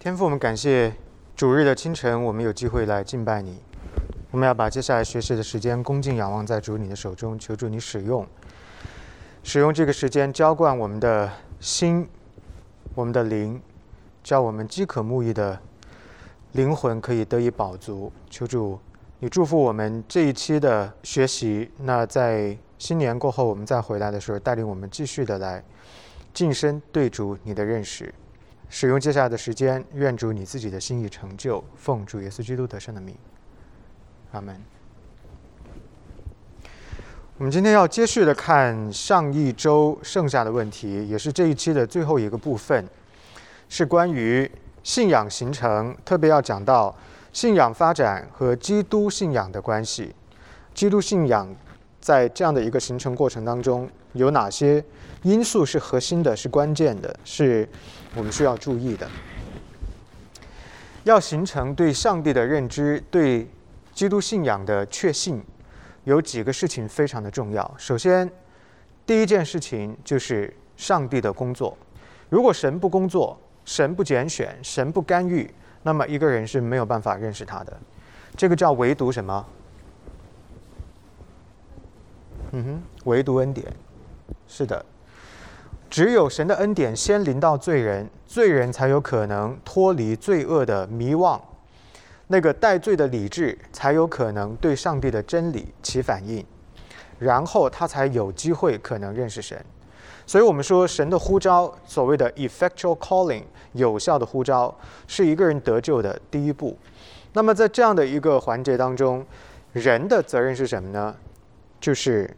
天父，我们感谢主日的清晨，我们有机会来敬拜你。我们要把接下来学习的时间恭敬仰望在主你的手中，求助你使用，使用这个时间浇灌我们的心、我们的灵，叫我们饥渴慕义的灵魂可以得以饱足。求助你祝福我们这一期的学习。那在新年过后，我们再回来的时候，带领我们继续的来晋升对主你的认识。使用接下来的时间，愿主你自己的心意成就，奉主耶稣基督得胜的名，阿门。我们今天要接续的看上一周剩下的问题，也是这一期的最后一个部分，是关于信仰形成，特别要讲到信仰发展和基督信仰的关系。基督信仰在这样的一个形成过程当中，有哪些因素是核心的，是关键的，是？我们需要注意的，要形成对上帝的认知、对基督信仰的确信，有几个事情非常的重要。首先，第一件事情就是上帝的工作。如果神不工作、神不拣选、神不干预，那么一个人是没有办法认识他的。这个叫唯独什么？嗯哼，唯独恩典。是的。只有神的恩典先临到罪人，罪人才有可能脱离罪恶的迷惘，那个带罪的理智才有可能对上帝的真理起反应，然后他才有机会可能认识神。所以，我们说神的呼召，所谓的 effectual calling，有效的呼召，是一个人得救的第一步。那么，在这样的一个环节当中，人的责任是什么呢？就是。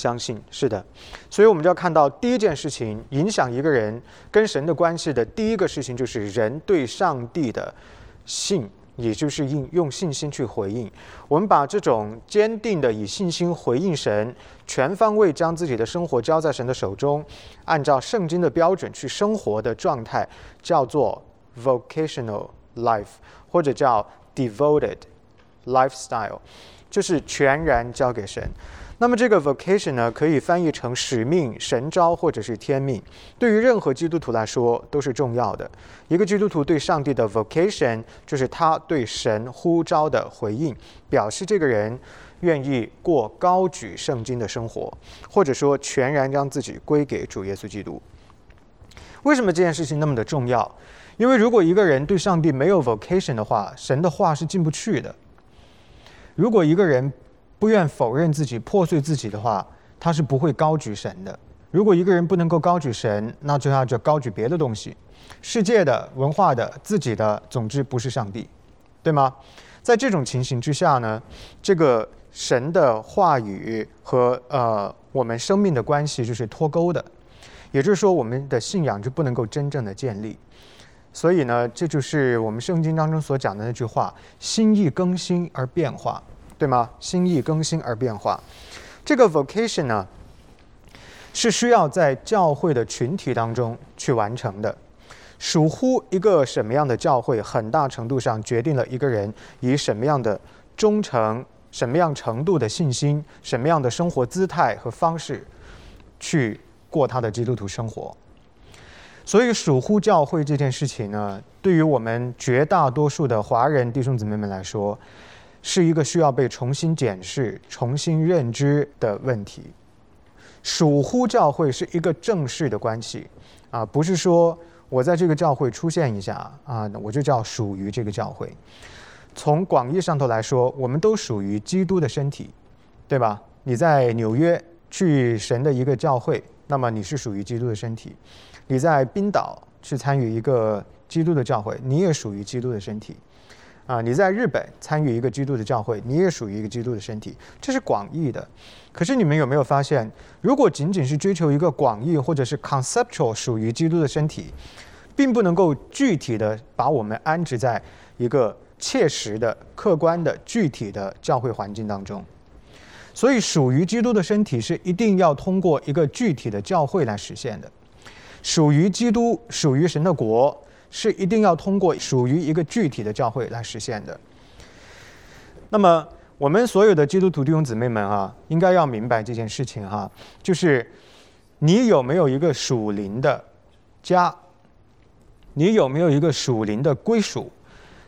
相信是的，所以我们就要看到第一件事情，影响一个人跟神的关系的第一个事情，就是人对上帝的信，也就是应用信心去回应。我们把这种坚定的以信心回应神，全方位将自己的生活交在神的手中，按照圣经的标准去生活的状态，叫做 vocational life，或者叫 devoted lifestyle，就是全然交给神。那么这个 vocation 呢，可以翻译成使命、神招或者是天命。对于任何基督徒来说都是重要的。一个基督徒对上帝的 vocation，就是他对神呼召的回应，表示这个人愿意过高举圣经的生活，或者说全然将自己归给主耶稣基督。为什么这件事情那么的重要？因为如果一个人对上帝没有 vocation 的话，神的话是进不去的。如果一个人不愿否认自己、破碎自己的话，他是不会高举神的。如果一个人不能够高举神，那就要就高举别的东西，世界的、文化的、自己的，总之不是上帝，对吗？在这种情形之下呢，这个神的话语和呃我们生命的关系就是脱钩的，也就是说，我们的信仰就不能够真正的建立。所以呢，这就是我们圣经当中所讲的那句话：心意更新而变化。对吗？心意更新而变化，这个 vocation 呢，是需要在教会的群体当中去完成的。属乎一个什么样的教会，很大程度上决定了一个人以什么样的忠诚、什么样程度的信心、什么样的生活姿态和方式去过他的基督徒生活。所以，属乎教会这件事情呢，对于我们绝大多数的华人弟兄姊妹们来说，是一个需要被重新检视、重新认知的问题。属乎教会是一个正式的关系，啊，不是说我在这个教会出现一下啊，我就叫属于这个教会。从广义上头来说，我们都属于基督的身体，对吧？你在纽约去神的一个教会，那么你是属于基督的身体；你在冰岛去参与一个基督的教会，你也属于基督的身体。啊，你在日本参与一个基督的教会，你也属于一个基督的身体，这是广义的。可是你们有没有发现，如果仅仅是追求一个广义或者是 conceptual 属于基督的身体，并不能够具体的把我们安置在一个切实的、客观的、具体的教会环境当中。所以，属于基督的身体是一定要通过一个具体的教会来实现的。属于基督、属于神的国。是一定要通过属于一个具体的教会来实现的。那么，我们所有的基督徒弟兄姊妹们啊，应该要明白这件事情哈，就是你有没有一个属灵的家？你有没有一个属灵的归属？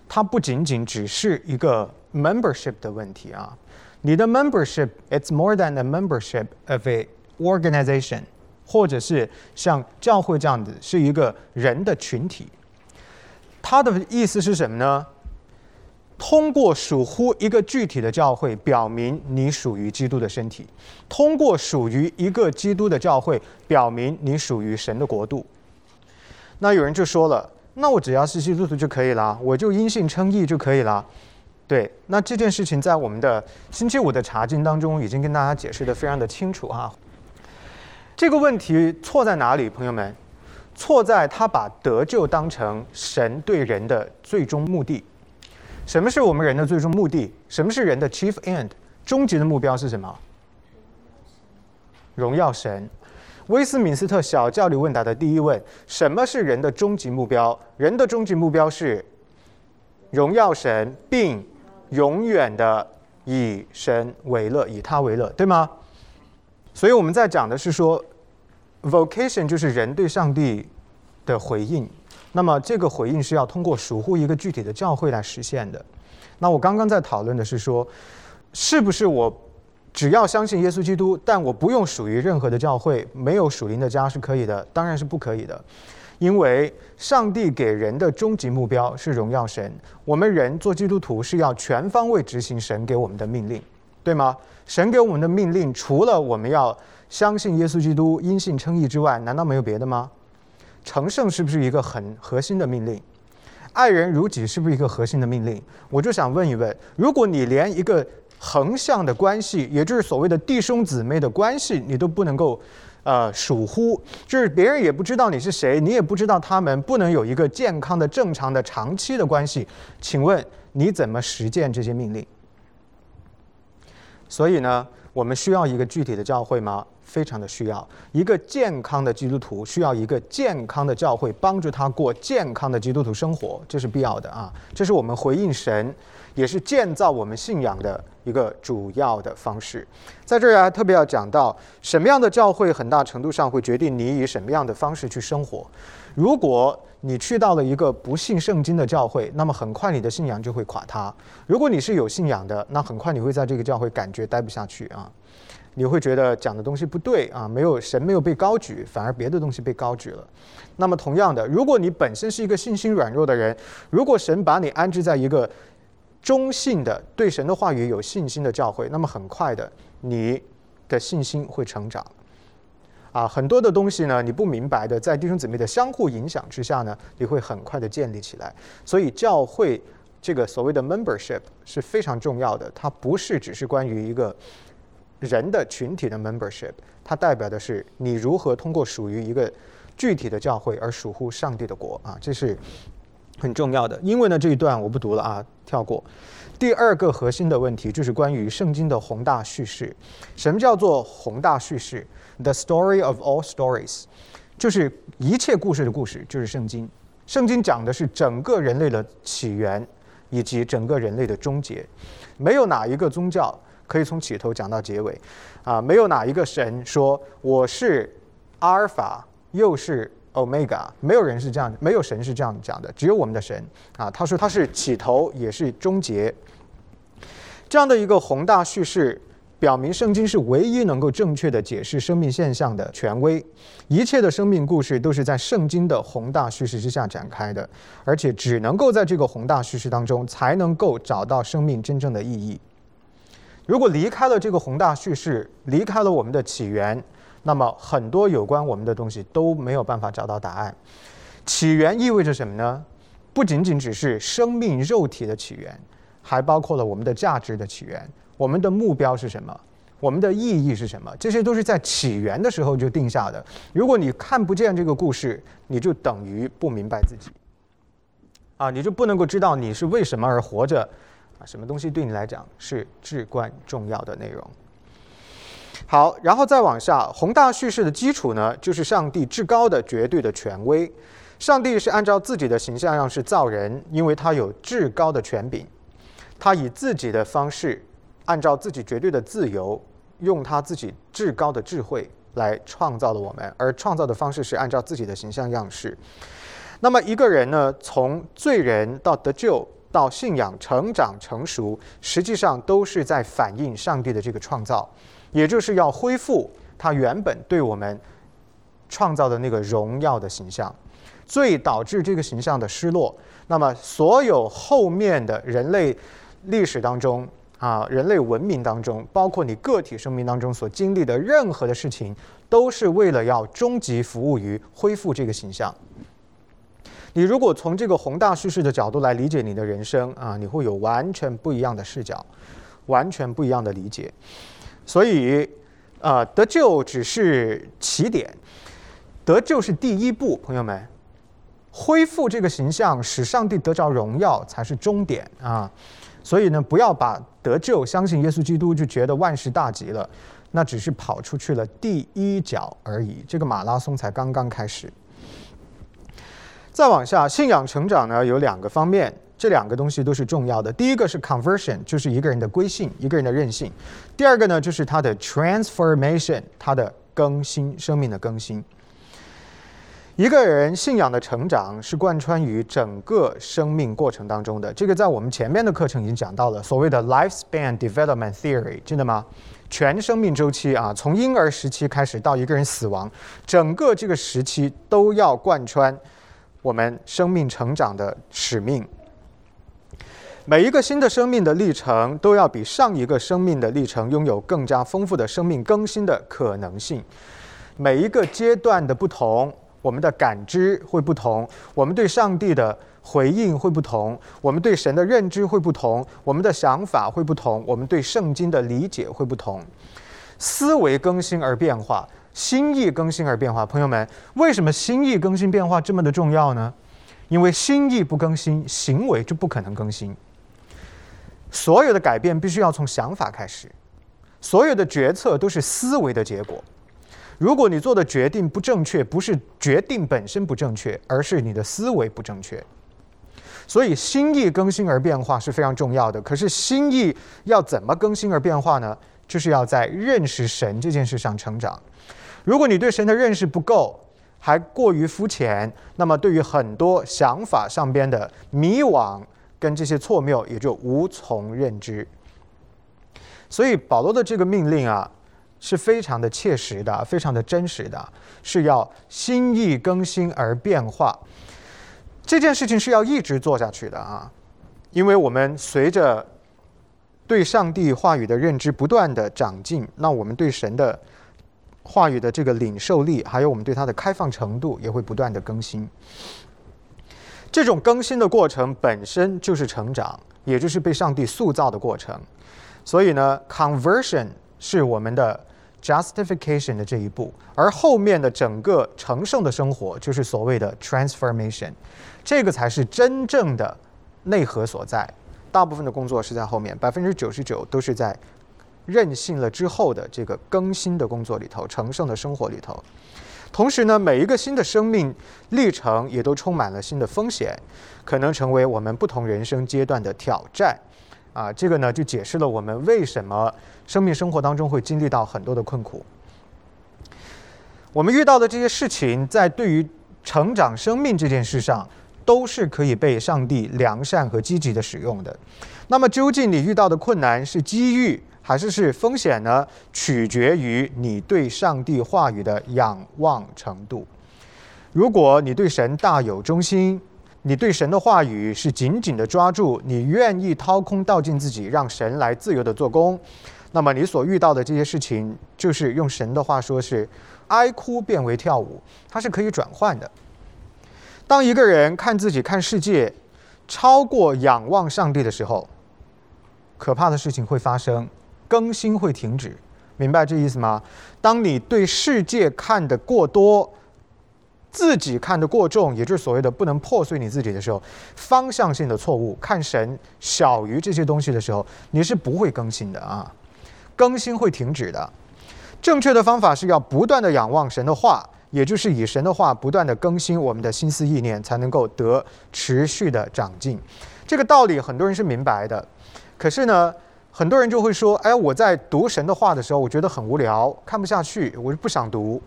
它不仅仅只是一个 membership 的问题啊。你的 membership it's more than a membership of a organization，或者是像教会这样子是一个人的群体。它的意思是什么呢？通过属乎一个具体的教会，表明你属于基督的身体；通过属于一个基督的教会，表明你属于神的国度。那有人就说了：“那我只要是基督徒就可以了，我就因信称义就可以了。”对，那这件事情在我们的星期五的查经当中已经跟大家解释的非常的清楚哈。这个问题错在哪里，朋友们？错在他把得救当成神对人的最终目的。什么是我们人的最终目的？什么是人的 chief end？终极的目标是什么？荣耀神。威斯敏斯特小教理问答的第一问：什么是人的终极目标？人的终极目标是荣耀神，并永远的以神为乐，以他为乐，对吗？所以我们在讲的是说，vocation 就是人对上帝的回应。那么这个回应是要通过属乎一个具体的教会来实现的。那我刚刚在讨论的是说，是不是我只要相信耶稣基督，但我不用属于任何的教会，没有属灵的家是可以的？当然是不可以的，因为上帝给人的终极目标是荣耀神。我们人做基督徒是要全方位执行神给我们的命令，对吗？神给我们的命令除了我们要相信耶稣基督、因信称义之外，难道没有别的吗？成圣是不是一个很核心的命令？爱人如己是不是一个核心的命令？我就想问一问：如果你连一个横向的关系，也就是所谓的弟兄姊妹的关系，你都不能够呃属乎，就是别人也不知道你是谁，你也不知道他们，不能有一个健康的、正常的、长期的关系，请问你怎么实践这些命令？所以呢，我们需要一个具体的教会吗？非常的需要一个健康的基督徒，需要一个健康的教会帮助他过健康的基督徒生活，这是必要的啊！这是我们回应神，也是建造我们信仰的一个主要的方式。在这儿啊特别要讲到，什么样的教会，很大程度上会决定你以什么样的方式去生活。如果你去到了一个不信圣经的教会，那么很快你的信仰就会垮塌；如果你是有信仰的，那很快你会在这个教会感觉待不下去啊。你会觉得讲的东西不对啊，没有神没有被高举，反而别的东西被高举了。那么同样的，如果你本身是一个信心软弱的人，如果神把你安置在一个中性的对神的话语有信心的教会，那么很快的你的信心会成长。啊，很多的东西呢，你不明白的，在弟兄姊妹的相互影响之下呢，你会很快的建立起来。所以教会这个所谓的 membership 是非常重要的，它不是只是关于一个。人的群体的 membership，它代表的是你如何通过属于一个具体的教会而属乎上帝的国啊，这是很重要的。因为呢，这一段我不读了啊，跳过。第二个核心的问题就是关于圣经的宏大叙事。什么叫做宏大叙事？The story of all stories，就是一切故事的故事，就是圣经。圣经讲的是整个人类的起源以及整个人类的终结，没有哪一个宗教。可以从起头讲到结尾，啊，没有哪一个神说我是阿尔法又是欧米伽，没有人是这样，没有神是这样讲的，只有我们的神。啊，他说他是起头也是终结，这样的一个宏大叙事，表明圣经是唯一能够正确的解释生命现象的权威，一切的生命故事都是在圣经的宏大叙事之下展开的，而且只能够在这个宏大叙事当中才能够找到生命真正的意义。如果离开了这个宏大叙事，离开了我们的起源，那么很多有关我们的东西都没有办法找到答案。起源意味着什么呢？不仅仅只是生命肉体的起源，还包括了我们的价值的起源。我们的目标是什么？我们的意义是什么？这些都是在起源的时候就定下的。如果你看不见这个故事，你就等于不明白自己。啊，你就不能够知道你是为什么而活着。什么东西对你来讲是至关重要的内容？好，然后再往下，宏大叙事的基础呢，就是上帝至高的绝对的权威。上帝是按照自己的形象样式造人，因为他有至高的权柄，他以自己的方式，按照自己绝对的自由，用他自己至高的智慧来创造了我们，而创造的方式是按照自己的形象样式。那么一个人呢，从罪人到得救，到信仰成长成熟，实际上都是在反映上帝的这个创造，也就是要恢复他原本对我们创造的那个荣耀的形象。最导致这个形象的失落，那么所有后面的人类历史当中啊，人类文明当中，包括你个体生命当中所经历的任何的事情，都是为了要终极服务于恢复这个形象。你如果从这个宏大叙事的角度来理解你的人生啊，你会有完全不一样的视角，完全不一样的理解。所以，啊，得救只是起点，得救是第一步，朋友们。恢复这个形象，使上帝得着荣耀，才是终点啊！所以呢，不要把得救、相信耶稣基督就觉得万事大吉了，那只是跑出去了第一脚而已。这个马拉松才刚刚开始。再往下，信仰成长呢有两个方面，这两个东西都是重要的。第一个是 conversion，就是一个人的归信，一个人的任性；第二个呢，就是他的 transformation，他的更新，生命的更新。一个人信仰的成长是贯穿于整个生命过程当中的，这个在我们前面的课程已经讲到了，所谓的 lifespan development theory，记得吗？全生命周期啊，从婴儿时期开始到一个人死亡，整个这个时期都要贯穿我们生命成长的使命。每一个新的生命的历程都要比上一个生命的历程拥有更加丰富的生命更新的可能性。每一个阶段的不同。我们的感知会不同，我们对上帝的回应会不同，我们对神的认知会不同，我们的想法会不同，我们对圣经的理解会不同。思维更新而变化，心意更新而变化。朋友们，为什么心意更新变化这么的重要呢？因为心意不更新，行为就不可能更新。所有的改变必须要从想法开始，所有的决策都是思维的结果。如果你做的决定不正确，不是决定本身不正确，而是你的思维不正确。所以心意更新而变化是非常重要的。可是心意要怎么更新而变化呢？就是要在认识神这件事上成长。如果你对神的认识不够，还过于肤浅，那么对于很多想法上边的迷惘跟这些错谬，也就无从认知。所以保罗的这个命令啊。是非常的切实的，非常的真实的，是要心意更新而变化。这件事情是要一直做下去的啊，因为我们随着对上帝话语的认知不断的长进，那我们对神的话语的这个领受力，还有我们对它的开放程度，也会不断的更新。这种更新的过程本身就是成长，也就是被上帝塑造的过程。所以呢，conversion 是我们的。justification 的这一步，而后面的整个成圣的生活就是所谓的 transformation，这个才是真正的内核所在。大部分的工作是在后面，百分之九十九都是在任性了之后的这个更新的工作里头，成圣的生活里头。同时呢，每一个新的生命历程也都充满了新的风险，可能成为我们不同人生阶段的挑战。啊，这个呢就解释了我们为什么生命生活当中会经历到很多的困苦。我们遇到的这些事情，在对于成长生命这件事上，都是可以被上帝良善和积极的使用的。那么，究竟你遇到的困难是机遇还是是风险呢？取决于你对上帝话语的仰望程度。如果你对神大有忠心。你对神的话语是紧紧的抓住，你愿意掏空倒进自己，让神来自由的做工，那么你所遇到的这些事情，就是用神的话说是哀哭变为跳舞，它是可以转换的。当一个人看自己、看世界超过仰望上帝的时候，可怕的事情会发生，更新会停止，明白这意思吗？当你对世界看得过多。自己看得过重，也就是所谓的不能破碎你自己的时候，方向性的错误，看神小于这些东西的时候，你是不会更新的啊，更新会停止的。正确的方法是要不断的仰望神的话，也就是以神的话不断的更新我们的心思意念，才能够得持续的长进。这个道理很多人是明白的，可是呢，很多人就会说：“哎，我在读神的话的时候，我觉得很无聊，看不下去，我就不想读。”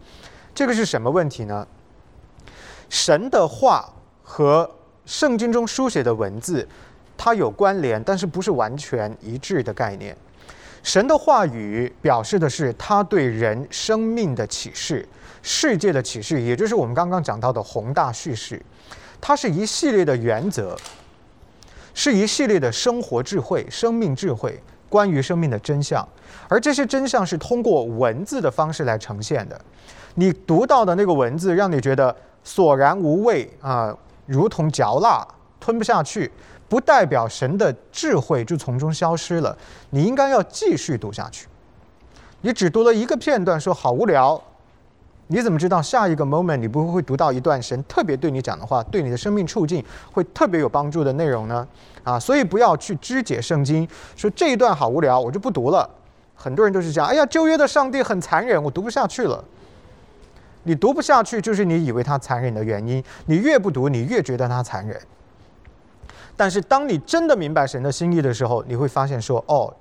这个是什么问题呢？神的话和圣经中书写的文字，它有关联，但是不是完全一致的概念。神的话语表示的是他对人生命的启示、世界的启示，也就是我们刚刚讲到的宏大叙事。它是一系列的原则，是一系列的生活智慧、生命智慧，关于生命的真相。而这些真相是通过文字的方式来呈现的。你读到的那个文字，让你觉得索然无味啊，如同嚼蜡，吞不下去。不代表神的智慧就从中消失了，你应该要继续读下去。你只读了一个片段，说好无聊，你怎么知道下一个 moment 你不会会读到一段神特别对你讲的话，对你的生命处境会特别有帮助的内容呢？啊，所以不要去肢解圣经，说这一段好无聊，我就不读了。很多人都是这样，哎呀，旧约的上帝很残忍，我读不下去了。你读不下去，就是你以为他残忍的原因。你越不读，你越觉得他残忍。但是，当你真的明白神的心意的时候，你会发现说：“哦，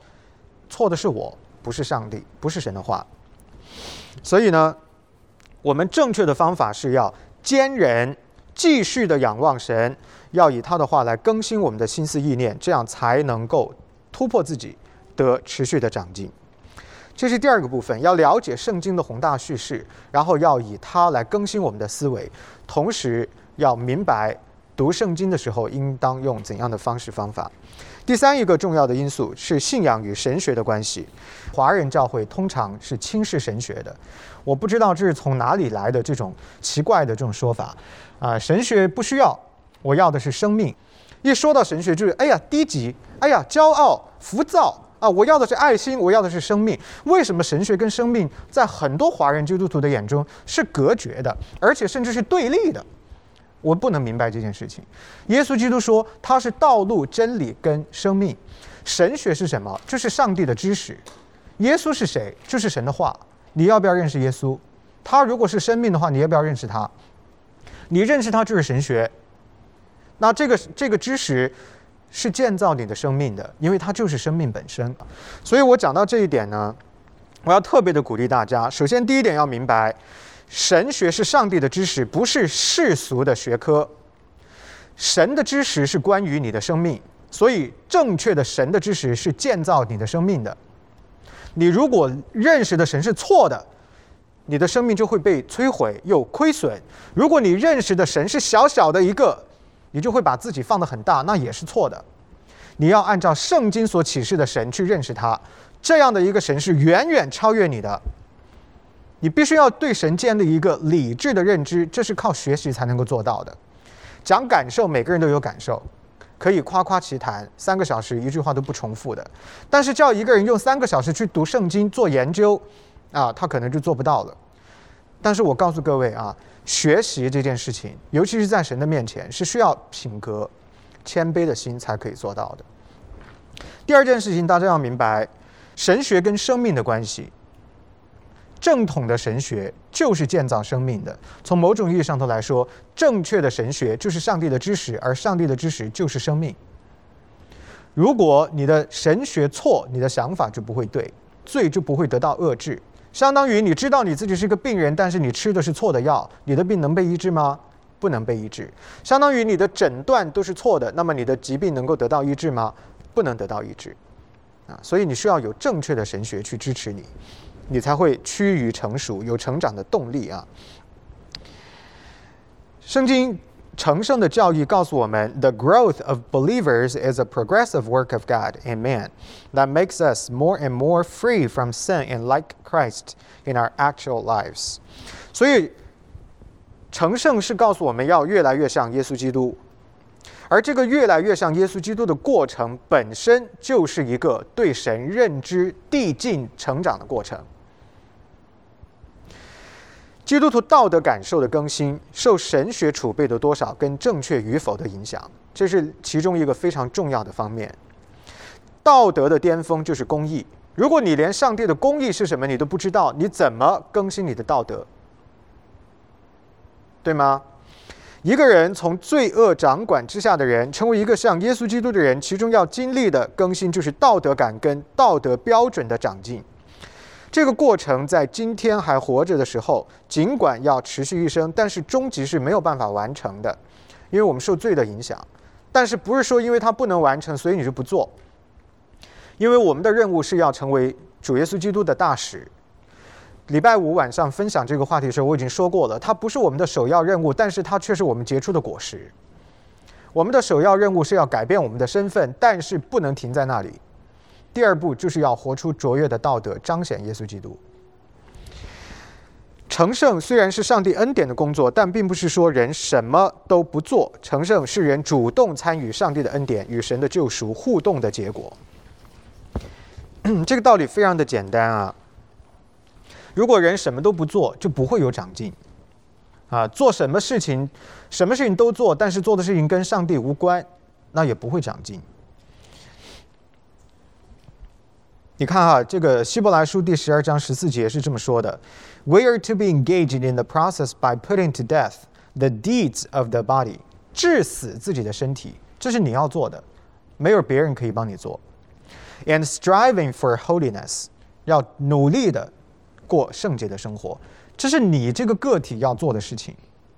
错的是我，不是上帝，不是神的话。”所以呢，我们正确的方法是要坚忍，继续的仰望神，要以他的话来更新我们的心思意念，这样才能够突破自己，得持续的长进。这是第二个部分，要了解圣经的宏大叙事，然后要以它来更新我们的思维，同时要明白。读圣经的时候，应当用怎样的方式方法？第三一个重要的因素是信仰与神学的关系。华人教会通常是轻视神学的，我不知道这是从哪里来的这种奇怪的这种说法啊！神学不需要，我要的是生命。一说到神学，就是哎呀低级，哎呀骄傲、浮躁啊！我要的是爱心，我要的是生命。为什么神学跟生命在很多华人基督徒的眼中是隔绝的，而且甚至是对立的？我不能明白这件事情。耶稣基督说他是道路、真理跟生命。神学是什么？就是上帝的知识。耶稣是谁？就是神的话。你要不要认识耶稣？他如果是生命的话，你要不要认识他？你认识他就是神学。那这个这个知识是建造你的生命的，因为它就是生命本身。所以我讲到这一点呢，我要特别的鼓励大家。首先，第一点要明白。神学是上帝的知识，不是世俗的学科。神的知识是关于你的生命，所以正确的神的知识是建造你的生命的。你如果认识的神是错的，你的生命就会被摧毁又亏损。如果你认识的神是小小的一个，你就会把自己放得很大，那也是错的。你要按照圣经所启示的神去认识他，这样的一个神是远远超越你的。你必须要对神建立一个理智的认知，这是靠学习才能够做到的。讲感受，每个人都有感受，可以夸夸其谈，三个小时一句话都不重复的。但是叫一个人用三个小时去读圣经做研究，啊，他可能就做不到了。但是我告诉各位啊，学习这件事情，尤其是在神的面前，是需要品格、谦卑的心才可以做到的。第二件事情，大家要明白神学跟生命的关系。正统的神学就是建造生命的。从某种意义上头来说，正确的神学就是上帝的知识，而上帝的知识就是生命。如果你的神学错，你的想法就不会对，罪就不会得到遏制。相当于你知道你自己是个病人，但是你吃的是错的药，你的病能被医治吗？不能被医治。相当于你的诊断都是错的，那么你的疾病能够得到医治吗？不能得到医治。啊，所以你需要有正确的神学去支持你。你才会趋于成熟，有成长的动力啊！圣经成圣的教义告诉我们：“The growth of believers is a progressive work of God in man that makes us more and more free from sin and like Christ in our actual lives。”所以，成圣是告诉我们要越来越像耶稣基督，而这个越来越像耶稣基督的过程本身就是一个对神认知递进成长的过程。基督徒道德感受的更新，受神学储备的多少跟正确与否的影响，这是其中一个非常重要的方面。道德的巅峰就是公义。如果你连上帝的公义是什么你都不知道，你怎么更新你的道德？对吗？一个人从罪恶掌管之下的人，成为一个像耶稣基督的人，其中要经历的更新就是道德感跟道德标准的长进。这个过程在今天还活着的时候，尽管要持续一生，但是终极是没有办法完成的。因为我们受罪的影响。但是不是说因为它不能完成，所以你就不做？因为我们的任务是要成为主耶稣基督的大使。礼拜五晚上分享这个话题的时候，我已经说过了，它不是我们的首要任务，但是它却是我们结出的果实。我们的首要任务是要改变我们的身份，但是不能停在那里。第二步就是要活出卓越的道德，彰显耶稣基督。成圣虽然是上帝恩典的工作，但并不是说人什么都不做。成圣是人主动参与上帝的恩典与神的救赎互动的结果。这个道理非常的简单啊！如果人什么都不做，就不会有长进啊！做什么事情，什么事情都做，但是做的事情跟上帝无关，那也不会长进。你看哈，这个希伯来书第十二章十四节是这么说的：“We are to be engaged in the process by putting to death the deeds of the body，致死自己的身体，这是你要做的，没有别人可以帮你做。And striving for holiness，要努力的过圣洁的生活，这是你这个个体要做的事情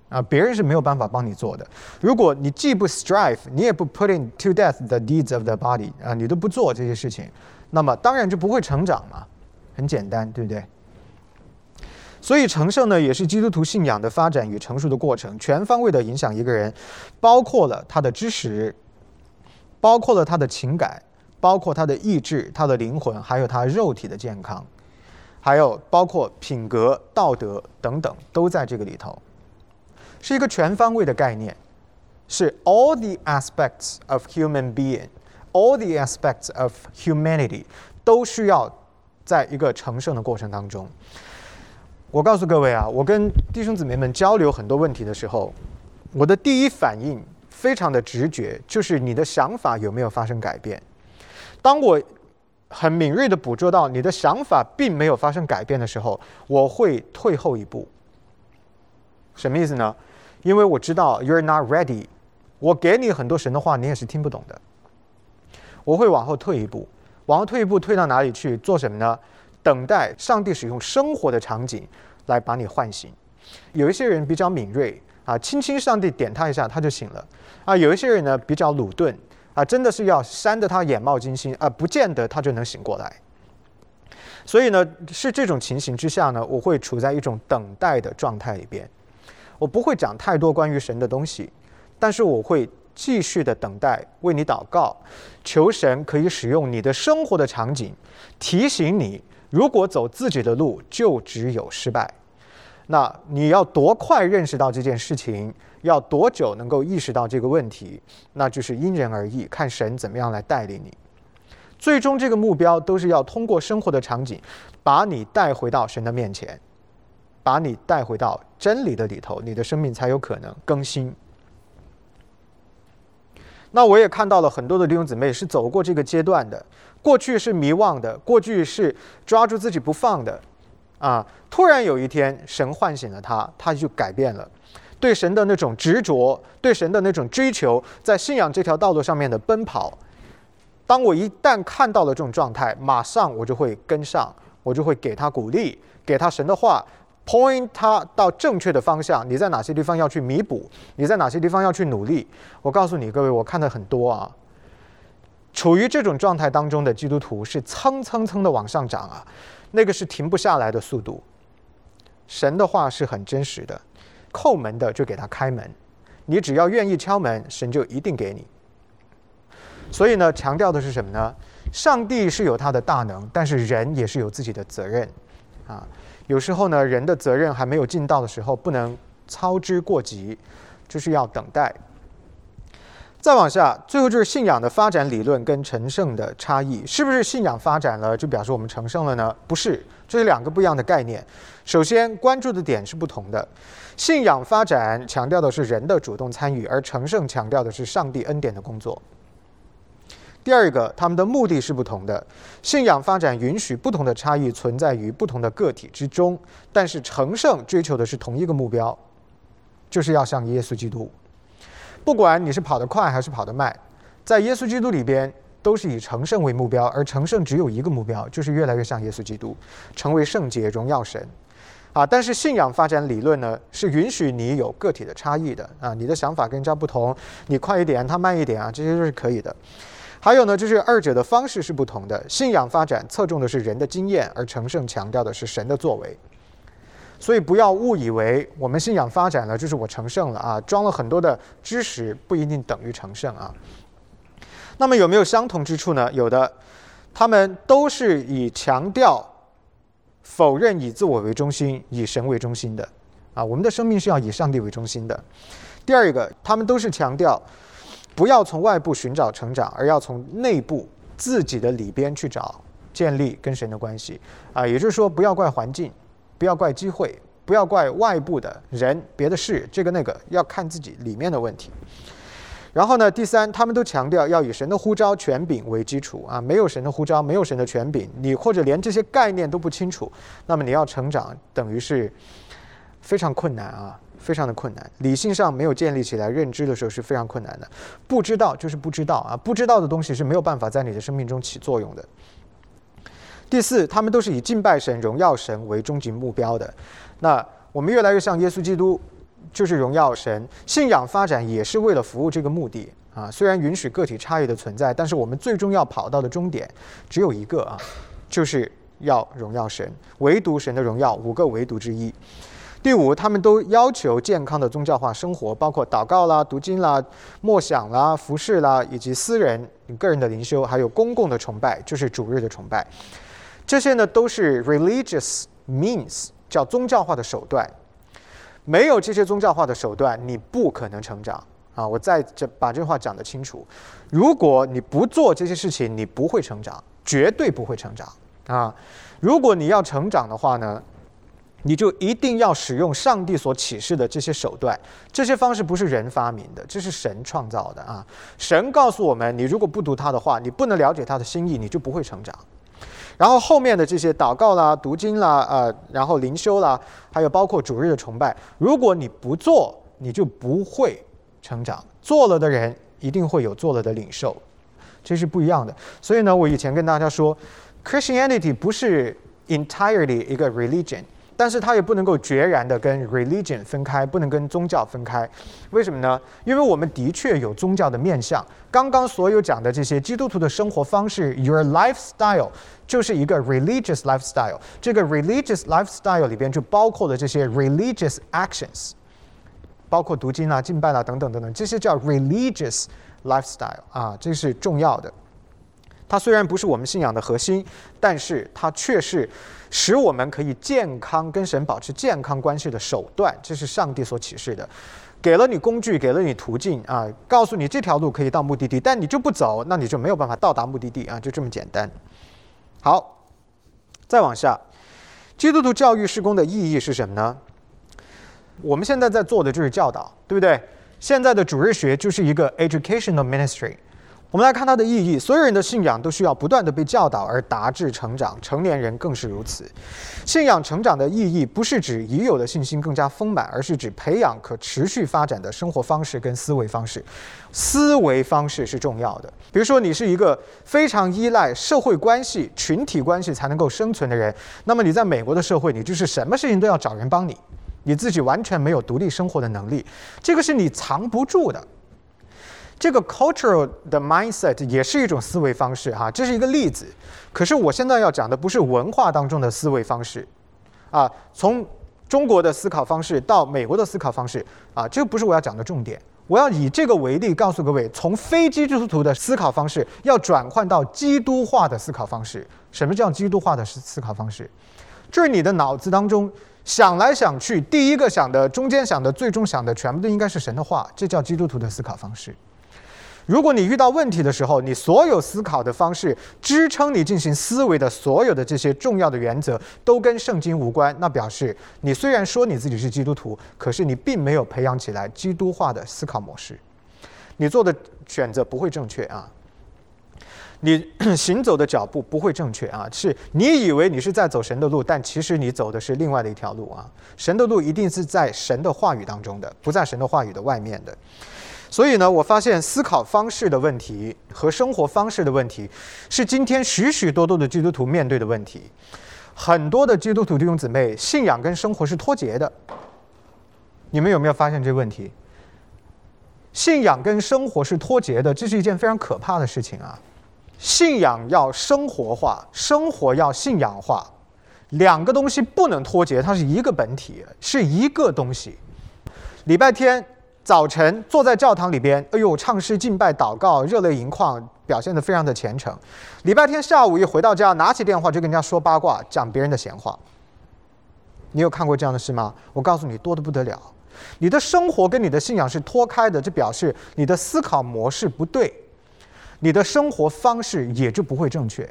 啊，别人是没有办法帮你做的。如果你既不 strive，你也不 putting to death the deeds of the body 啊，你都不做这些事情。” 那么当然就不会成长嘛，很简单，对不对？所以成圣呢，也是基督徒信仰的发展与成熟的过程，全方位的影响一个人，包括了他的知识，包括了他的情感，包括他的意志、他的灵魂，还有他肉体的健康，还有包括品格、道德等等，都在这个里头，是一个全方位的概念，是 all the aspects of human being。All the aspects of humanity 都需要在一个成圣的过程当中。我告诉各位啊，我跟弟兄姊妹们交流很多问题的时候，我的第一反应非常的直觉，就是你的想法有没有发生改变。当我很敏锐的捕捉到你的想法并没有发生改变的时候，我会退后一步。什么意思呢？因为我知道 you're not ready，我给你很多神的话，你也是听不懂的。我会往后退一步，往后退一步，退到哪里去做什么呢？等待上帝使用生活的场景来把你唤醒。有一些人比较敏锐啊，轻轻上帝点他一下，他就醒了啊。有一些人呢比较鲁钝啊，真的是要扇得他眼冒金星啊，不见得他就能醒过来。所以呢，是这种情形之下呢，我会处在一种等待的状态里边。我不会讲太多关于神的东西，但是我会。继续的等待，为你祷告，求神可以使用你的生活的场景，提醒你，如果走自己的路，就只有失败。那你要多快认识到这件事情？要多久能够意识到这个问题？那就是因人而异，看神怎么样来带领你。最终这个目标都是要通过生活的场景，把你带回到神的面前，把你带回到真理的里头，你的生命才有可能更新。那我也看到了很多的弟兄姊妹是走过这个阶段的，过去是迷惘的，过去是抓住自己不放的，啊，突然有一天神唤醒了他，他就改变了，对神的那种执着，对神的那种追求，在信仰这条道路上面的奔跑。当我一旦看到了这种状态，马上我就会跟上，我就会给他鼓励，给他神的话。Point 他到正确的方向，你在哪些地方要去弥补？你在哪些地方要去努力？我告诉你各位，我看的很多啊。处于这种状态当中的基督徒是蹭蹭蹭的往上涨啊，那个是停不下来的速度。神的话是很真实的，叩门的就给他开门，你只要愿意敲门，神就一定给你。所以呢，强调的是什么呢？上帝是有他的大能，但是人也是有自己的责任啊。有时候呢，人的责任还没有尽到的时候，不能操之过急，就是要等待。再往下，最后就是信仰的发展理论跟成圣的差异，是不是信仰发展了就表示我们成圣了呢？不是，这是两个不一样的概念。首先，关注的点是不同的。信仰发展强调的是人的主动参与，而成圣强调的是上帝恩典的工作。第二个，他们的目的是不同的。信仰发展允许不同的差异存在于不同的个体之中，但是成圣追求的是同一个目标，就是要像耶稣基督。不管你是跑得快还是跑得慢，在耶稣基督里边都是以成圣为目标，而成圣只有一个目标，就是越来越像耶稣基督，成为圣洁，荣耀神。啊，但是信仰发展理论呢，是允许你有个体的差异的啊，你的想法跟人家不同，你快一点，他慢一点啊，这些都是可以的。还有呢，就是二者的方式是不同的。信仰发展侧重的是人的经验，而成圣强调的是神的作为。所以不要误以为我们信仰发展了就是我成圣了啊，装了很多的知识不一定等于成圣啊。那么有没有相同之处呢？有的，他们都是以强调。否认以自我为中心，以神为中心的，啊，我们的生命是要以上帝为中心的。第二个，他们都是强调，不要从外部寻找成长，而要从内部自己的里边去找建立跟神的关系。啊，也就是说，不要怪环境，不要怪机会，不要怪外部的人、别的事，这个那个，要看自己里面的问题。然后呢？第三，他们都强调要以神的呼召权柄为基础啊，没有神的呼召，没有神的权柄，你或者连这些概念都不清楚，那么你要成长，等于是非常困难啊，非常的困难。理性上没有建立起来认知的时候是非常困难的。不知道就是不知道啊，不知道的东西是没有办法在你的生命中起作用的。第四，他们都是以敬拜神、荣耀神为终极目标的。那我们越来越像耶稣基督。就是荣耀神，信仰发展也是为了服务这个目的啊。虽然允许个体差异的存在，但是我们最终要跑到的终点只有一个啊，就是要荣耀神，唯独神的荣耀，五个唯独之一。第五，他们都要求健康的宗教化生活，包括祷告啦、读经啦、默想啦、服饰啦，以及私人、你个人的灵修，还有公共的崇拜，就是主日的崇拜。这些呢，都是 religious means，叫宗教化的手段。没有这些宗教化的手段，你不可能成长啊！我再这把这话讲得清楚：如果你不做这些事情，你不会成长，绝对不会成长啊！如果你要成长的话呢，你就一定要使用上帝所启示的这些手段。这些方式不是人发明的，这是神创造的啊！神告诉我们：你如果不读他的话，你不能了解他的心意，你就不会成长。然后后面的这些祷告啦、读经啦、呃，然后灵修啦，还有包括主日的崇拜，如果你不做，你就不会成长；做了的人一定会有做了的领受，这是不一样的。所以呢，我以前跟大家说，Christianity 不是 entirely 一个 religion。但是它也不能够决然的跟 religion 分开，不能跟宗教分开，为什么呢？因为我们的确有宗教的面相。刚刚所有讲的这些基督徒的生活方式，your lifestyle 就是一个 religious lifestyle。这个 religious lifestyle 里边就包括了这些 religious actions，包括读经啊、敬拜啊等等等等，这些叫 religious lifestyle 啊，这是重要的。它虽然不是我们信仰的核心，但是它却是使我们可以健康跟神保持健康关系的手段。这是上帝所启示的，给了你工具，给了你途径啊，告诉你这条路可以到目的地，但你就不走，那你就没有办法到达目的地啊，就这么简单。好，再往下，基督徒教育施工的意义是什么呢？我们现在在做的就是教导，对不对？现在的主日学就是一个 educational ministry。我们来看它的意义。所有人的信仰都需要不断的被教导而达至成长，成年人更是如此。信仰成长的意义不是指已有的信心更加丰满，而是指培养可持续发展的生活方式跟思维方式。思维方式是重要的。比如说，你是一个非常依赖社会关系、群体关系才能够生存的人，那么你在美国的社会，你就是什么事情都要找人帮你，你自己完全没有独立生活的能力，这个是你藏不住的。这个 cultural 的 mindset 也是一种思维方式哈，这是一个例子。可是我现在要讲的不是文化当中的思维方式，啊，从中国的思考方式到美国的思考方式啊，这不是我要讲的重点。我要以这个为例，告诉各位，从非基督徒的思考方式要转换到基督化的思考方式。什么叫基督化的思思考方式？就是你的脑子当中想来想去，第一个想的、中间想的、最终想的，全部都应该是神的话，这叫基督徒的思考方式。如果你遇到问题的时候，你所有思考的方式支撑你进行思维的所有的这些重要的原则都跟圣经无关，那表示你虽然说你自己是基督徒，可是你并没有培养起来基督化的思考模式，你做的选择不会正确啊，你行走的脚步不会正确啊，是你以为你是在走神的路，但其实你走的是另外的一条路啊，神的路一定是在神的话语当中的，不在神的话语的外面的。所以呢，我发现思考方式的问题和生活方式的问题，是今天许许多多的基督徒面对的问题。很多的基督徒弟兄姊妹信仰跟生活是脱节的。你们有没有发现这个问题？信仰跟生活是脱节的，这是一件非常可怕的事情啊！信仰要生活化，生活要信仰化，两个东西不能脱节，它是一个本体，是一个东西。礼拜天早晨坐在教堂里边，哎呦，唱诗敬拜祷告，热泪盈眶，表现得非常的虔诚。礼拜天下午一回到家，拿起电话就跟人家说八卦，讲别人的闲话。你有看过这样的事吗？我告诉你，多得不得了。你的生活跟你的信仰是脱开的，这表示你的思考模式不对，你的生活方式也就不会正确，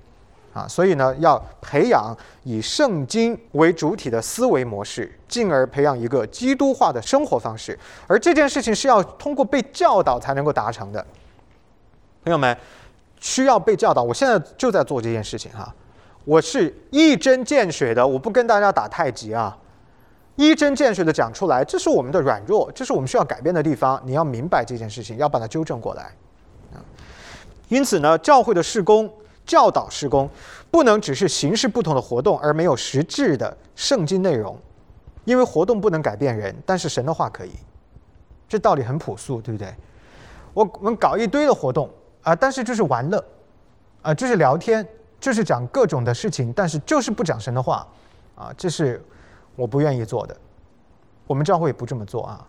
啊，所以呢，要培养以圣经为主体的思维模式，进而培养一个基督化的生活方式，而这件事情是要通过被教导才能够达成的。朋友们，需要被教导，我现在就在做这件事情哈，我是一针见血的，我不跟大家打太极啊。一针见血的讲出来，这是我们的软弱，这是我们需要改变的地方。你要明白这件事情，要把它纠正过来。啊，因此呢，教会的施工、教导施工，不能只是形式不同的活动，而没有实质的圣经内容。因为活动不能改变人，但是神的话可以。这道理很朴素，对不对？我我们搞一堆的活动啊，但是就是玩乐，啊，就是聊天，就是讲各种的事情，但是就是不讲神的话，啊，这是。我不愿意做的，我们教会不这么做啊。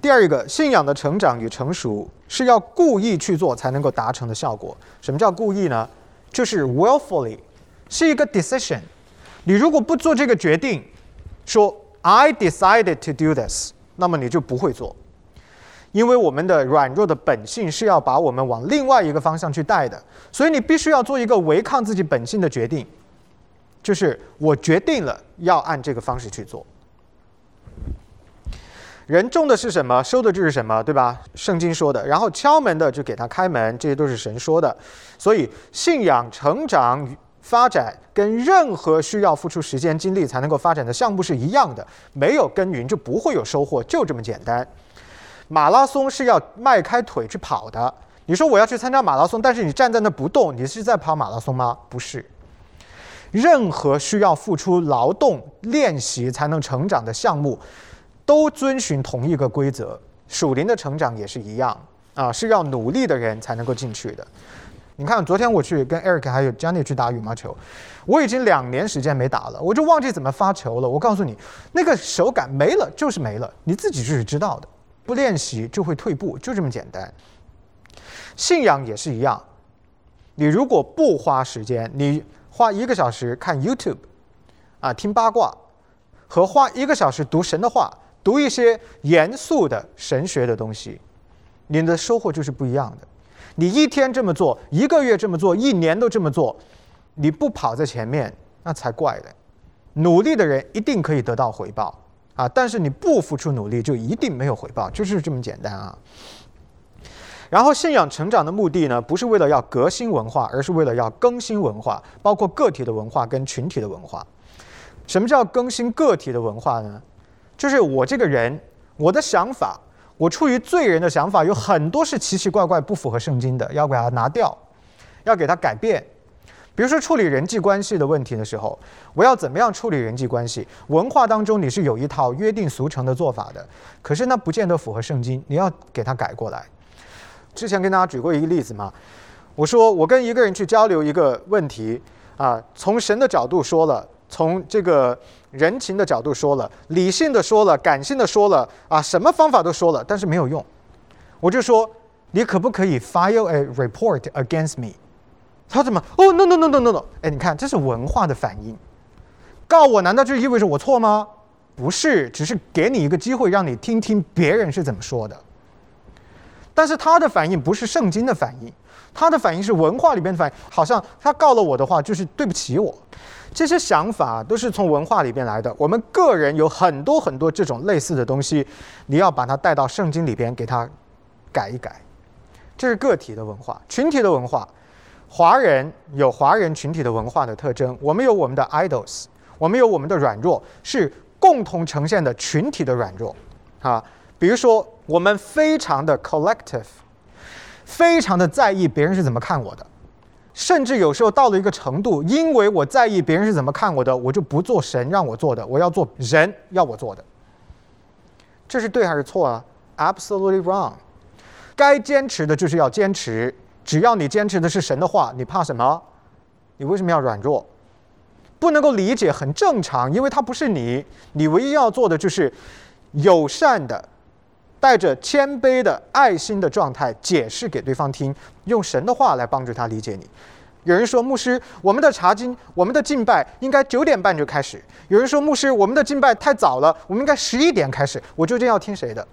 第二一个，信仰的成长与成熟是要故意去做才能够达成的效果。什么叫故意呢？就是 willfully，是一个 decision。你如果不做这个决定，说 I decided to do this，那么你就不会做，因为我们的软弱的本性是要把我们往另外一个方向去带的，所以你必须要做一个违抗自己本性的决定。就是我决定了要按这个方式去做。人种的是什么，收的就是什么，对吧？圣经说的。然后敲门的就给他开门，这些都是神说的。所以信仰成长与发展跟任何需要付出时间精力才能够发展的项目是一样的。没有耕耘就不会有收获，就这么简单。马拉松是要迈开腿去跑的。你说我要去参加马拉松，但是你站在那不动，你是在跑马拉松吗？不是。任何需要付出劳动、练习才能成长的项目，都遵循同一个规则。属灵的成长也是一样啊，是要努力的人才能够进去的。你看，昨天我去跟 Eric 还有 Jenny 去打羽毛球，我已经两年时间没打了，我就忘记怎么发球了。我告诉你，那个手感没了就是没了，你自己就是知道的。不练习就会退步，就这么简单。信仰也是一样，你如果不花时间，你。花一个小时看 YouTube，啊，听八卦，和花一个小时读神的话，读一些严肃的神学的东西，你的收获就是不一样的。你一天这么做，一个月这么做，一年都这么做，你不跑在前面，那才怪嘞。努力的人一定可以得到回报啊，但是你不付出努力，就一定没有回报，就是这么简单啊。然后信仰成长的目的呢，不是为了要革新文化，而是为了要更新文化，包括个体的文化跟群体的文化。什么叫更新个体的文化呢？就是我这个人，我的想法，我出于罪人的想法，有很多是奇奇怪怪、不符合圣经的，要给它拿掉，要给它改变。比如说处理人际关系的问题的时候，我要怎么样处理人际关系？文化当中你是有一套约定俗成的做法的，可是那不见得符合圣经，你要给它改过来。之前跟大家举过一个例子嘛，我说我跟一个人去交流一个问题啊，从神的角度说了，从这个人情的角度说了，理性的说了，感性的说了啊，什么方法都说了，但是没有用。我就说你可不可以 file a report against me？他怎么？哦，no no no no no no！哎，你看这是文化的反应，告我难道就意味着我错吗？不是，只是给你一个机会，让你听听别人是怎么说的。但是他的反应不是圣经的反应，他的反应是文化里边的反应，好像他告了我的话就是对不起我。这些想法都是从文化里边来的。我们个人有很多很多这种类似的东西，你要把它带到圣经里边给它改一改。这是个体的文化，群体的文化。华人有华人群体的文化的特征，我们有我们的 idols，我们有我们的软弱，是共同呈现的群体的软弱啊。比如说，我们非常的 collective，非常的在意别人是怎么看我的，甚至有时候到了一个程度，因为我在意别人是怎么看我的，我就不做神让我做的，我要做人要我做的。这是对还是错啊？Absolutely wrong。该坚持的就是要坚持，只要你坚持的是神的话，你怕什么？你为什么要软弱？不能够理解很正常，因为他不是你，你唯一要做的就是友善的。带着谦卑的爱心的状态解释给对方听，用神的话来帮助他理解你。有人说牧师，我们的查经，我们的敬拜应该九点半就开始。有人说牧师，我们的敬拜太早了，我们应该十一点开始。我究竟要听谁的？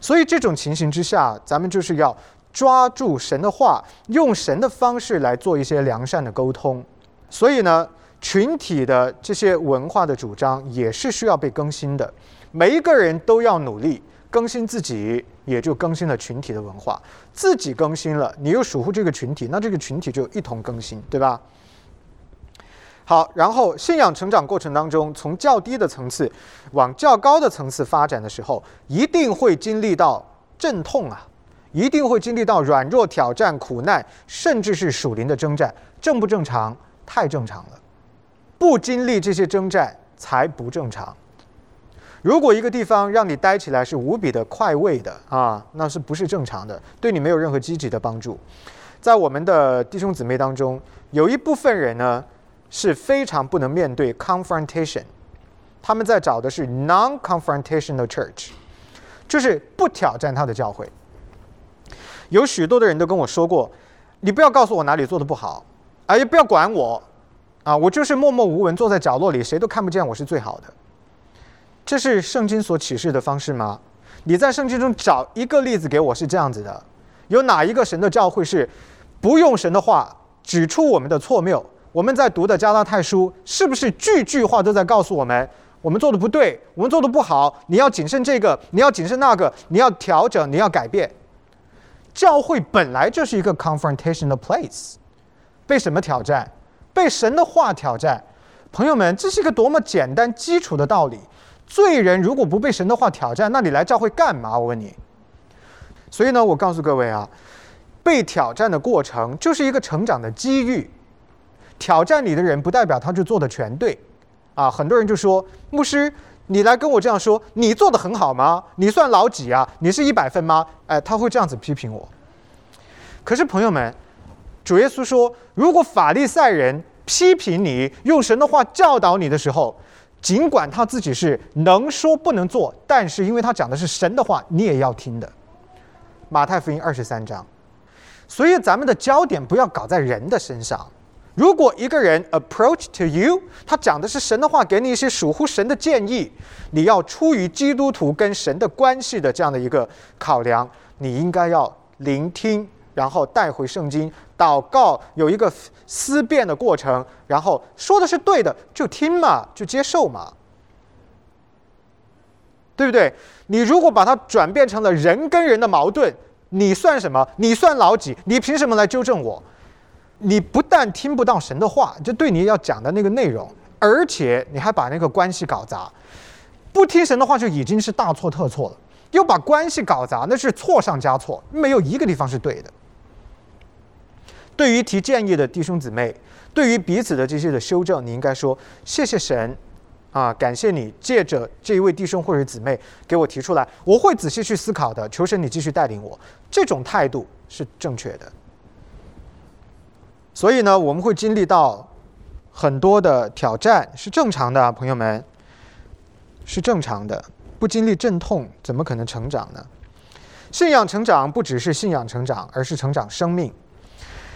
所以这种情形之下，咱们就是要抓住神的话，用神的方式来做一些良善的沟通。所以呢，群体的这些文化的主张也是需要被更新的。每一个人都要努力。更新自己，也就更新了群体的文化。自己更新了，你又守护这个群体，那这个群体就一同更新，对吧？好，然后信仰成长过程当中，从较低的层次往较高的层次发展的时候，一定会经历到阵痛啊，一定会经历到软弱、挑战、苦难，甚至是属灵的征战。正不正常？太正常了。不经历这些征战才不正常。如果一个地方让你待起来是无比的快慰的啊，那是不是正常的？对你没有任何积极的帮助。在我们的弟兄姊妹当中，有一部分人呢是非常不能面对 confrontation，他们在找的是 non-confrontational church，就是不挑战他的教会。有许多的人都跟我说过，你不要告诉我哪里做的不好，啊，也不要管我，啊，我就是默默无闻坐在角落里，谁都看不见我是最好的。这是圣经所启示的方式吗？你在圣经中找一个例子给我，是这样子的：有哪一个神的教会是不用神的话指出我们的错谬？我们在读的加拉太书，是不是句句话都在告诉我们，我们做的不对，我们做的不好？你要谨慎这个，你要谨慎那个，你要调整，你要改变。教会本来就是一个 confrontation 的 place，被什么挑战？被神的话挑战。朋友们，这是一个多么简单基础的道理。罪人如果不被神的话挑战，那你来教会干嘛？我问你。所以呢，我告诉各位啊，被挑战的过程就是一个成长的机遇。挑战你的人不代表他就做的全对，啊，很多人就说牧师，你来跟我这样说，你做的很好吗？你算老几啊？你是一百分吗？哎，他会这样子批评我。可是朋友们，主耶稣说，如果法利赛人批评你，用神的话教导你的时候，尽管他自己是能说不能做，但是因为他讲的是神的话，你也要听的。马太福音二十三章，所以咱们的焦点不要搞在人的身上。如果一个人 approach to you，他讲的是神的话，给你一些属乎神的建议，你要出于基督徒跟神的关系的这样的一个考量，你应该要聆听，然后带回圣经。祷告有一个思辨的过程，然后说的是对的，就听嘛，就接受嘛，对不对？你如果把它转变成了人跟人的矛盾，你算什么？你算老几？你凭什么来纠正我？你不但听不到神的话，就对你要讲的那个内容，而且你还把那个关系搞砸。不听神的话就已经是大错特错了，又把关系搞砸，那是错上加错，没有一个地方是对的。对于提建议的弟兄姊妹，对于彼此的这些的修正，你应该说谢谢神，啊，感谢你借着这一位弟兄或者姊妹给我提出来，我会仔细去思考的。求神你继续带领我，这种态度是正确的。所以呢，我们会经历到很多的挑战，是正常的，朋友们，是正常的。不经历阵痛，怎么可能成长呢？信仰成长不只是信仰成长，而是成长生命。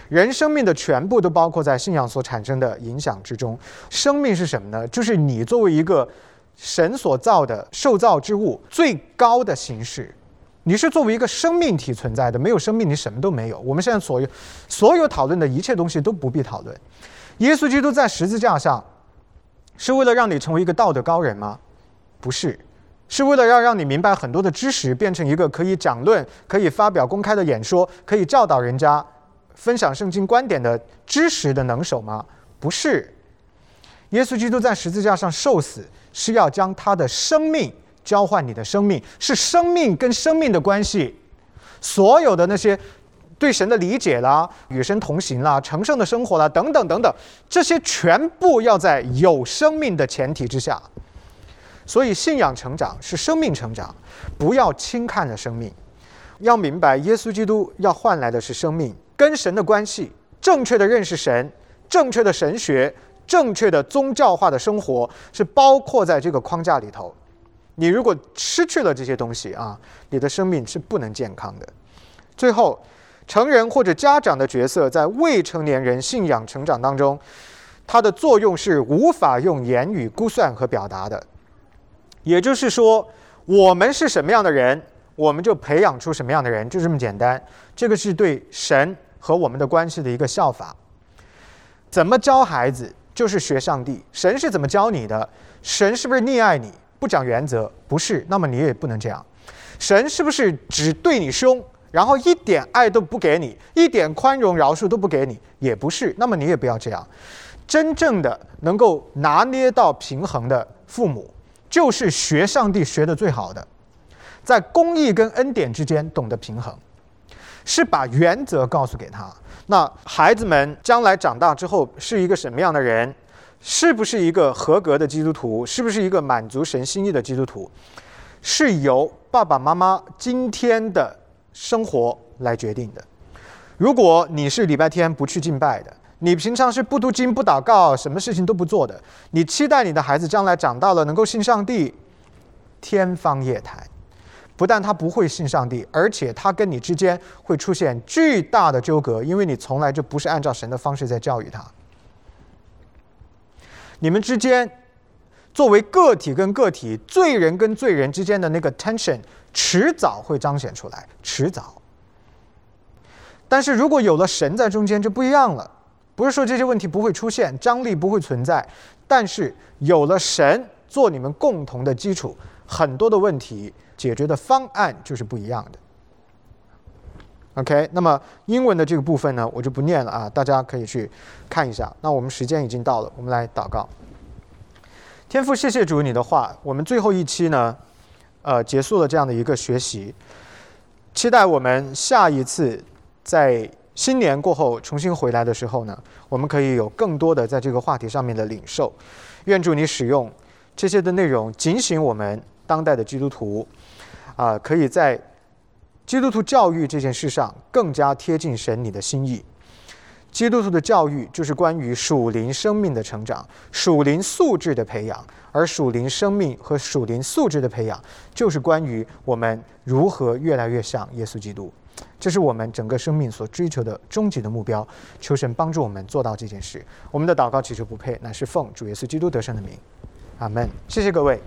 人生命的全部都包括在信仰所产生的影响之中。生命是什么呢？就是你作为一个神所造的受造之物最高的形式。你是作为一个生命体存在的，没有生命你什么都没有。我们现在所有所有讨论的一切东西都不必讨论。耶稣基督在十字架上是为了让你成为一个道德高人吗？不是，是为了要让你明白很多的知识，变成一个可以讲论、可以发表公开的演说、可以教导人家。分享圣经观点的知识的能手吗？不是，耶稣基督在十字架上受死，是要将他的生命交换你的生命，是生命跟生命的关系。所有的那些对神的理解啦、与神同行啦、成圣的生活啦，等等等等，这些全部要在有生命的前提之下。所以，信仰成长是生命成长，不要轻看了生命。要明白，耶稣基督要换来的是生命，跟神的关系，正确的认识神，正确的神学，正确的宗教化的生活，是包括在这个框架里头。你如果失去了这些东西啊，你的生命是不能健康的。最后，成人或者家长的角色在未成年人信仰成长当中，它的作用是无法用言语估算和表达的。也就是说，我们是什么样的人，我们就培养出什么样的人，就这么简单。这个是对神和我们的关系的一个效法。怎么教孩子，就是学上帝。神是怎么教你的？神是不是溺爱你，不讲原则？不是，那么你也不能这样。神是不是只对你凶，然后一点爱都不给你，一点宽容饶恕都不给你？也不是，那么你也不要这样。真正的能够拿捏到平衡的父母。就是学上帝学的最好的，在公义跟恩典之间懂得平衡，是把原则告诉给他。那孩子们将来长大之后是一个什么样的人？是不是一个合格的基督徒？是不是一个满足神心意的基督徒？是由爸爸妈妈今天的生活来决定的。如果你是礼拜天不去敬拜的。你平常是不读经、不祷告，什么事情都不做的。你期待你的孩子将来长大了能够信上帝，天方夜谭。不但他不会信上帝，而且他跟你之间会出现巨大的纠葛，因为你从来就不是按照神的方式在教育他。你们之间作为个体跟个体、罪人跟罪人之间的那个 tension，迟早会彰显出来，迟早。但是如果有了神在中间，就不一样了。不是说这些问题不会出现，张力不会存在，但是有了神做你们共同的基础，很多的问题解决的方案就是不一样的。OK，那么英文的这个部分呢，我就不念了啊，大家可以去看一下。那我们时间已经到了，我们来祷告。天父，谢谢主你的话，我们最后一期呢，呃，结束了这样的一个学习，期待我们下一次在。新年过后重新回来的时候呢，我们可以有更多的在这个话题上面的领受。愿主你使用这些的内容警醒我们当代的基督徒，啊，可以在基督徒教育这件事上更加贴近神你的心意。基督徒的教育就是关于属灵生命的成长、属灵素质的培养，而属灵生命和属灵素质的培养，就是关于我们如何越来越像耶稣基督。这是我们整个生命所追求的终极的目标。求神帮助我们做到这件事。我们的祷告祈求不配，乃是奉主耶稣基督得胜的名。阿门。谢谢各位。